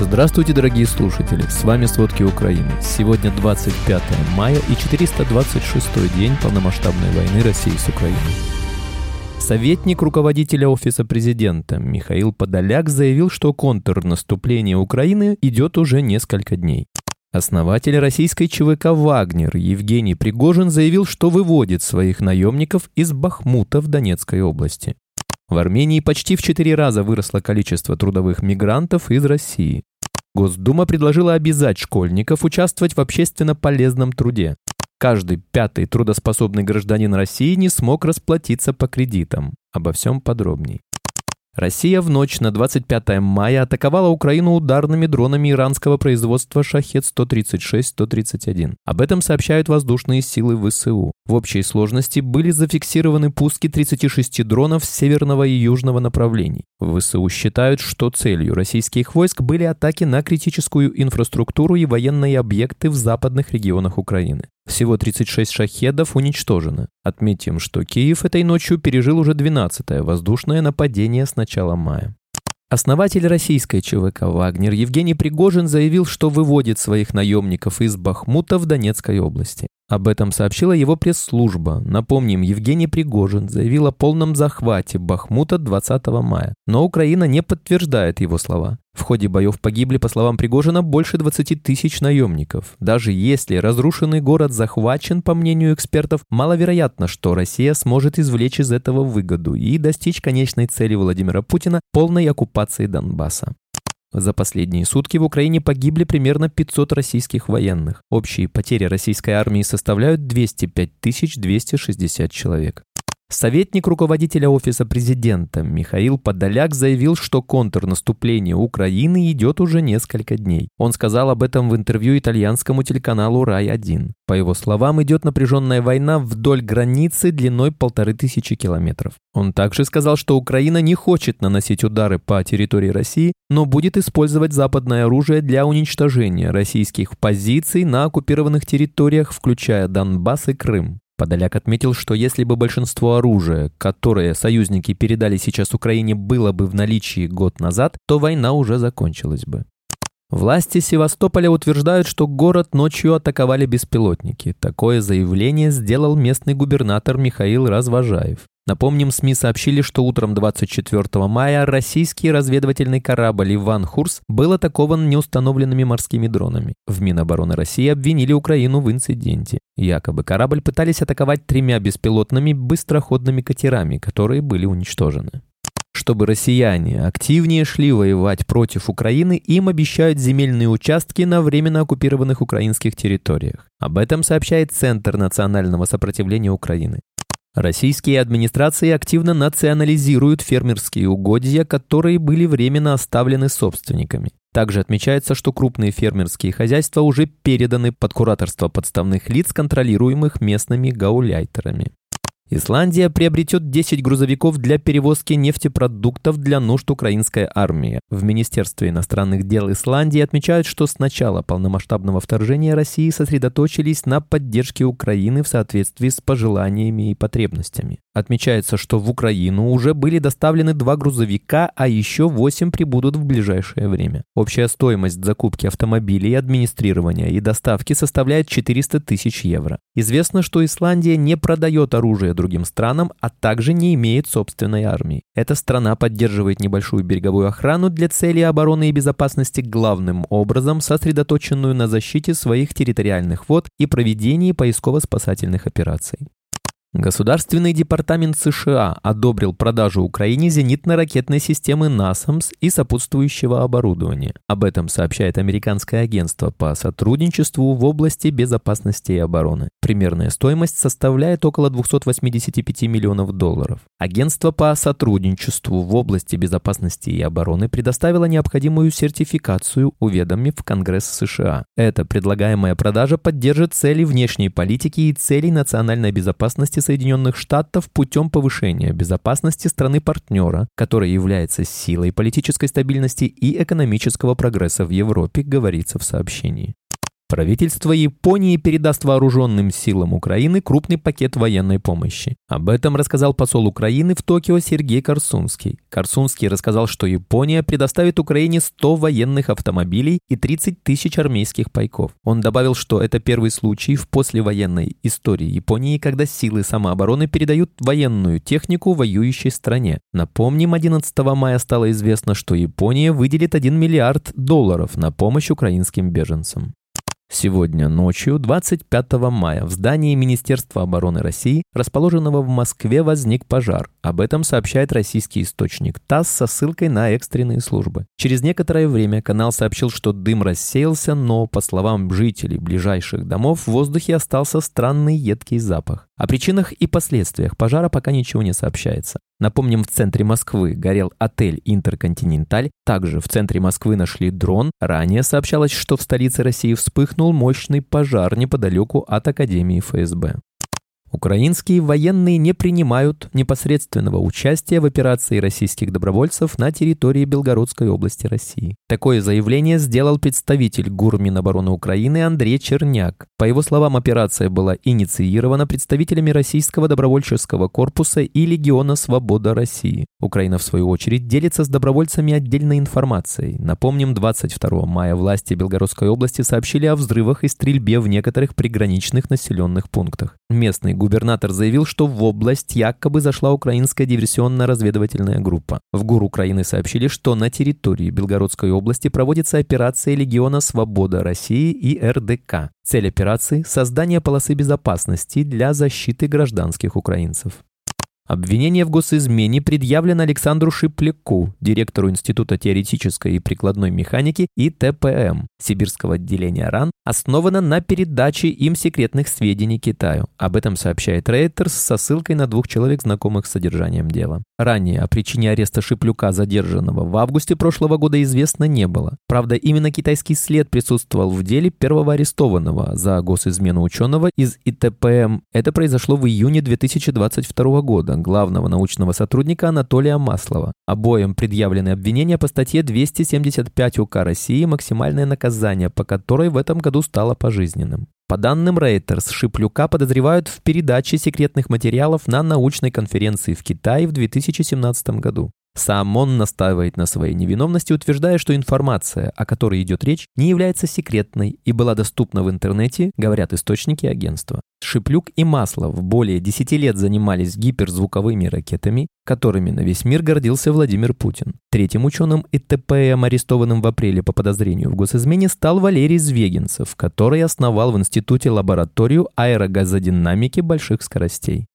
Здравствуйте, дорогие слушатели! С вами «Сводки Украины». Сегодня 25 мая и 426 день полномасштабной войны России с Украиной. Советник руководителя Офиса президента Михаил Подоляк заявил, что контрнаступление Украины идет уже несколько дней. Основатель российской ЧВК «Вагнер» Евгений Пригожин заявил, что выводит своих наемников из Бахмута в Донецкой области. В Армении почти в четыре раза выросло количество трудовых мигрантов из России. Госдума предложила обязать школьников участвовать в общественно полезном труде. Каждый пятый трудоспособный гражданин России не смог расплатиться по кредитам. Обо всем подробней. Россия в ночь на 25 мая атаковала Украину ударными дронами иранского производства «Шахет-136-131». Об этом сообщают воздушные силы ВСУ. В общей сложности были зафиксированы пуски 36 дронов с северного и южного направлений. ВСУ считают, что целью российских войск были атаки на критическую инфраструктуру и военные объекты в западных регионах Украины. Всего 36 шахедов уничтожено. Отметим, что Киев этой ночью пережил уже 12-е воздушное нападение с начала мая. Основатель российской ЧВК «Вагнер» Евгений Пригожин заявил, что выводит своих наемников из Бахмута в Донецкой области. Об этом сообщила его пресс-служба. Напомним, Евгений Пригожин заявил о полном захвате Бахмута 20 мая. Но Украина не подтверждает его слова. В ходе боев погибли, по словам Пригожина, больше 20 тысяч наемников. Даже если разрушенный город захвачен, по мнению экспертов, маловероятно, что Россия сможет извлечь из этого выгоду и достичь конечной цели Владимира Путина – полной оккупации Донбасса. За последние сутки в Украине погибли примерно 500 российских военных. Общие потери российской армии составляют 205 260 человек. Советник руководителя Офиса президента Михаил Подоляк заявил, что контрнаступление Украины идет уже несколько дней. Он сказал об этом в интервью итальянскому телеканалу «Рай-1». По его словам, идет напряженная война вдоль границы длиной полторы тысячи километров. Он также сказал, что Украина не хочет наносить удары по территории России, но будет использовать западное оружие для уничтожения российских позиций на оккупированных территориях, включая Донбасс и Крым. Подоляк отметил, что если бы большинство оружия, которое союзники передали сейчас Украине, было бы в наличии год назад, то война уже закончилась бы. Власти Севастополя утверждают, что город ночью атаковали беспилотники. Такое заявление сделал местный губернатор Михаил Развожаев. Напомним, СМИ сообщили, что утром 24 мая российский разведывательный корабль «Иван Хурс» был атакован неустановленными морскими дронами. В Минобороны России обвинили Украину в инциденте. Якобы корабль пытались атаковать тремя беспилотными быстроходными катерами, которые были уничтожены. Чтобы россияне активнее шли воевать против Украины, им обещают земельные участки на временно оккупированных украинских территориях. Об этом сообщает Центр национального сопротивления Украины. Российские администрации активно национализируют фермерские угодья, которые были временно оставлены собственниками. Также отмечается, что крупные фермерские хозяйства уже переданы под кураторство подставных лиц, контролируемых местными гауляйтерами. Исландия приобретет 10 грузовиков для перевозки нефтепродуктов для нужд украинской армии. В Министерстве иностранных дел Исландии отмечают, что с начала полномасштабного вторжения России сосредоточились на поддержке Украины в соответствии с пожеланиями и потребностями. Отмечается, что в Украину уже были доставлены два грузовика, а еще 8 прибудут в ближайшее время. Общая стоимость закупки автомобилей, администрирования и доставки составляет 400 тысяч евро. Известно, что Исландия не продает оружие другим странам, а также не имеет собственной армии. Эта страна поддерживает небольшую береговую охрану для целей обороны и безопасности главным образом, сосредоточенную на защите своих территориальных вод и проведении поисково-спасательных операций. Государственный департамент США одобрил продажу Украине зенитно-ракетной системы «Насамс» и сопутствующего оборудования. Об этом сообщает американское агентство по сотрудничеству в области безопасности и обороны. Примерная стоимость составляет около 285 миллионов долларов. Агентство по сотрудничеству в области безопасности и обороны предоставило необходимую сертификацию, уведомив Конгресс США. Эта предлагаемая продажа поддержит цели внешней политики и целей национальной безопасности Соединенных Штатов путем повышения безопасности страны-партнера, которая является силой политической стабильности и экономического прогресса в Европе, говорится в сообщении. Правительство Японии передаст вооруженным силам Украины крупный пакет военной помощи. Об этом рассказал посол Украины в Токио Сергей Корсунский. Корсунский рассказал, что Япония предоставит Украине 100 военных автомобилей и 30 тысяч армейских пайков. Он добавил, что это первый случай в послевоенной истории Японии, когда силы самообороны передают военную технику воюющей стране. Напомним, 11 мая стало известно, что Япония выделит 1 миллиард долларов на помощь украинским беженцам. Сегодня ночью, 25 мая, в здании Министерства обороны России, расположенного в Москве, возник пожар. Об этом сообщает российский источник ТАСС со ссылкой на экстренные службы. Через некоторое время канал сообщил, что дым рассеялся, но, по словам жителей ближайших домов, в воздухе остался странный едкий запах. О причинах и последствиях пожара пока ничего не сообщается. Напомним, в центре Москвы горел отель «Интерконтиненталь». Также в центре Москвы нашли дрон. Ранее сообщалось, что в столице России вспыхнул мощный пожар неподалеку от Академии ФСБ. Украинские военные не принимают непосредственного участия в операции российских добровольцев на территории Белгородской области России. Такое заявление сделал представитель ГУР Минобороны Украины Андрей Черняк. По его словам, операция была инициирована представителями Российского добровольческого корпуса и Легиона Свобода России. Украина, в свою очередь, делится с добровольцами отдельной информацией. Напомним, 22 мая власти Белгородской области сообщили о взрывах и стрельбе в некоторых приграничных населенных пунктах. Местный губернатор заявил, что в область якобы зашла украинская диверсионно-разведывательная группа. В ГУР Украины сообщили, что на территории Белгородской области проводится операция Легиона Свобода России и РДК. Цель операции – создание полосы безопасности для защиты гражданских украинцев. Обвинение в госизмене предъявлено Александру Шипляку, директору Института теоретической и прикладной механики и ТПМ Сибирского отделения РАН, основано на передаче им секретных сведений Китаю. Об этом сообщает Рейтерс со ссылкой на двух человек, знакомых с содержанием дела. Ранее о причине ареста Шиплюка, задержанного в августе прошлого года, известно не было. Правда, именно китайский след присутствовал в деле первого арестованного за госизмену ученого из ИТПМ. Это произошло в июне 2022 года главного научного сотрудника Анатолия Маслова. Обоим предъявлены обвинения по статье 275 УК России, максимальное наказание по которой в этом году стало пожизненным. По данным Reuters, Шиплюка подозревают в передаче секретных материалов на научной конференции в Китае в 2017 году. Сам он настаивает на своей невиновности, утверждая, что информация, о которой идет речь, не является секретной и была доступна в интернете, говорят источники агентства. Шиплюк и Маслов более 10 лет занимались гиперзвуковыми ракетами, которыми на весь мир гордился Владимир Путин. Третьим ученым ИТПМ, арестованным в апреле по подозрению в госизмене, стал Валерий Звегинцев, который основал в институте лабораторию аэрогазодинамики больших скоростей.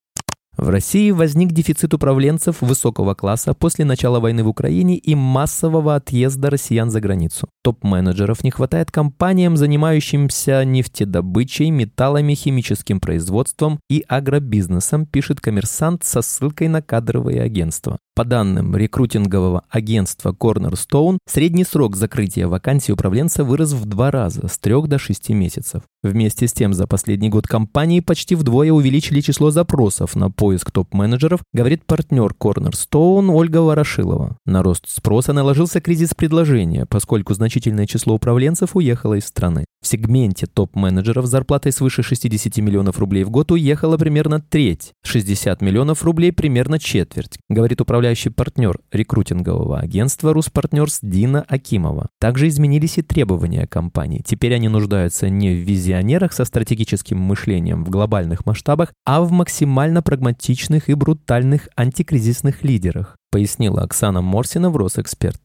В России возник дефицит управленцев высокого класса после начала войны в Украине и массового отъезда россиян за границу. Топ-менеджеров не хватает компаниям, занимающимся нефтедобычей, металлами, химическим производством и агробизнесом, пишет коммерсант со ссылкой на кадровые агентства. По данным рекрутингового агентства Cornerstone, средний срок закрытия вакансий управленца вырос в два раза, с трех до шести месяцев. Вместе с тем, за последний год компании почти вдвое увеличили число запросов на поиск топ-менеджеров, говорит партнер Cornerstone Ольга Ворошилова. На рост спроса наложился кризис предложения, поскольку значительное число управленцев уехало из страны. В сегменте топ-менеджеров с зарплатой свыше 60 миллионов рублей в год уехала примерно треть, 60 миллионов рублей примерно четверть, говорит управляющий партнер рекрутингового агентства «Руспартнерс» Дина Акимова. Также изменились и требования компании. Теперь они нуждаются не в визионерах со стратегическим мышлением в глобальных масштабах, а в максимально прагматичных и брутальных антикризисных лидерах, пояснила Оксана Морсина в Росэксперт.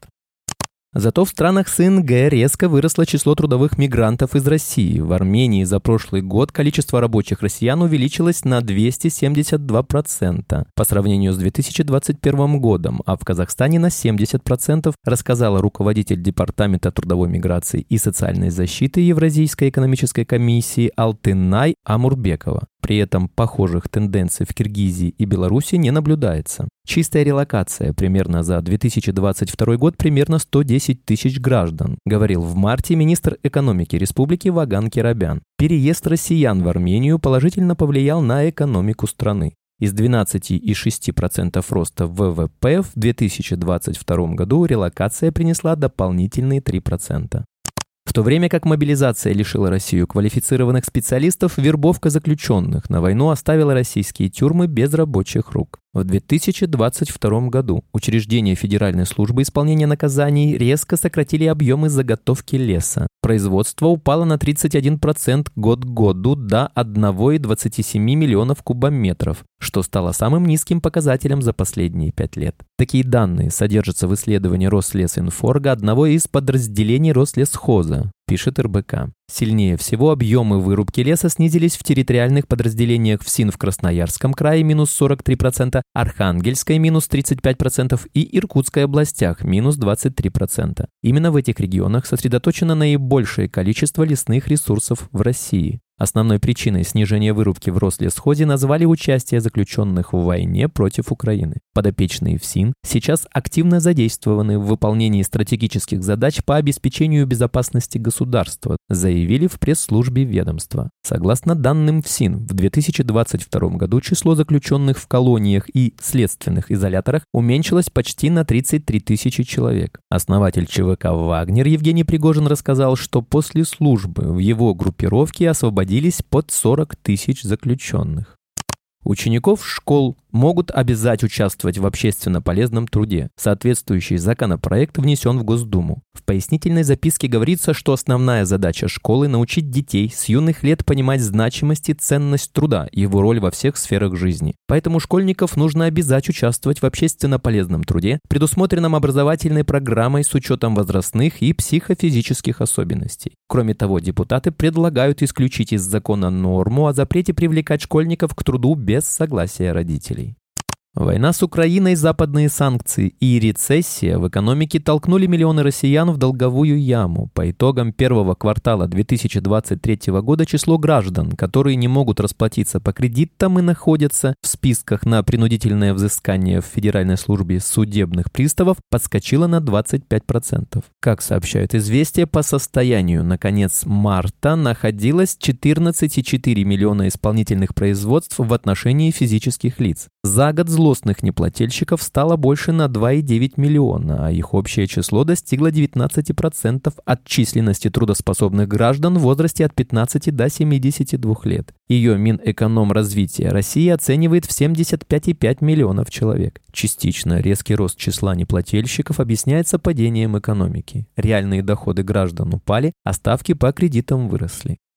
Зато в странах СНГ резко выросло число трудовых мигрантов из России. В Армении за прошлый год количество рабочих россиян увеличилось на 272% по сравнению с 2021 годом, а в Казахстане на 70%, рассказала руководитель Департамента трудовой миграции и социальной защиты Евразийской экономической комиссии Алтынай Амурбекова. При этом похожих тенденций в Киргизии и Беларуси не наблюдается. Чистая релокация примерно за 2022 год примерно 110 тысяч граждан, говорил в марте министр экономики республики Ваган Керабян. Переезд россиян в Армению положительно повлиял на экономику страны. Из 12,6% роста ВВП в 2022 году релокация принесла дополнительные 3%. В то время как мобилизация лишила Россию квалифицированных специалистов, вербовка заключенных на войну оставила российские тюрьмы без рабочих рук. В 2022 году учреждения Федеральной службы исполнения наказаний резко сократили объемы заготовки леса. Производство упало на 31% год к году до 1,27 миллионов кубометров, что стало самым низким показателем за последние пять лет. Такие данные содержатся в исследовании Рослесинфорга, одного из подразделений Рослесхоза пишет РБК. Сильнее всего объемы вырубки леса снизились в территориальных подразделениях ФСИН в Красноярском крае минус 43%, Архангельской минус 35% и Иркутской областях минус 23%. Именно в этих регионах сосредоточено наибольшее количество лесных ресурсов в России. Основной причиной снижения вырубки в Рослесхозе назвали участие заключенных в войне против Украины. Подопечные ФСИН сейчас активно задействованы в выполнении стратегических задач по обеспечению безопасности государства, заявили в пресс-службе ведомства. Согласно данным ФСИН, в 2022 году число заключенных в колониях и следственных изоляторах уменьшилось почти на 33 тысячи человек. Основатель ЧВК «Вагнер» Евгений Пригожин рассказал, что после службы в его группировке освободили находились под 40 тысяч заключенных. Учеников школ могут обязать участвовать в общественно полезном труде. Соответствующий законопроект внесен в Госдуму. В пояснительной записке говорится, что основная задача школы – научить детей с юных лет понимать значимость и ценность труда, его роль во всех сферах жизни. Поэтому школьников нужно обязать участвовать в общественно полезном труде, предусмотренном образовательной программой с учетом возрастных и психофизических особенностей. Кроме того, депутаты предлагают исключить из закона норму о запрете привлекать школьников к труду без согласия родителей. Война с Украиной, западные санкции и рецессия в экономике толкнули миллионы россиян в долговую яму. По итогам первого квартала 2023 года число граждан, которые не могут расплатиться по кредитам и находятся в списках на принудительное взыскание в Федеральной службе судебных приставов, подскочило на 25%. Как сообщают известия, по состоянию на конец марта находилось 14,4 миллиона исполнительных производств в отношении физических лиц. За год злостных неплательщиков стало больше на 2,9 миллиона, а их общее число достигло 19% от численности трудоспособных граждан в возрасте от 15 до 72 лет. Ее Минэкономразвития России оценивает в 75,5 миллионов человек. Частично резкий рост числа неплательщиков объясняется падением экономики. Реальные доходы граждан упали, а ставки по кредитам выросли.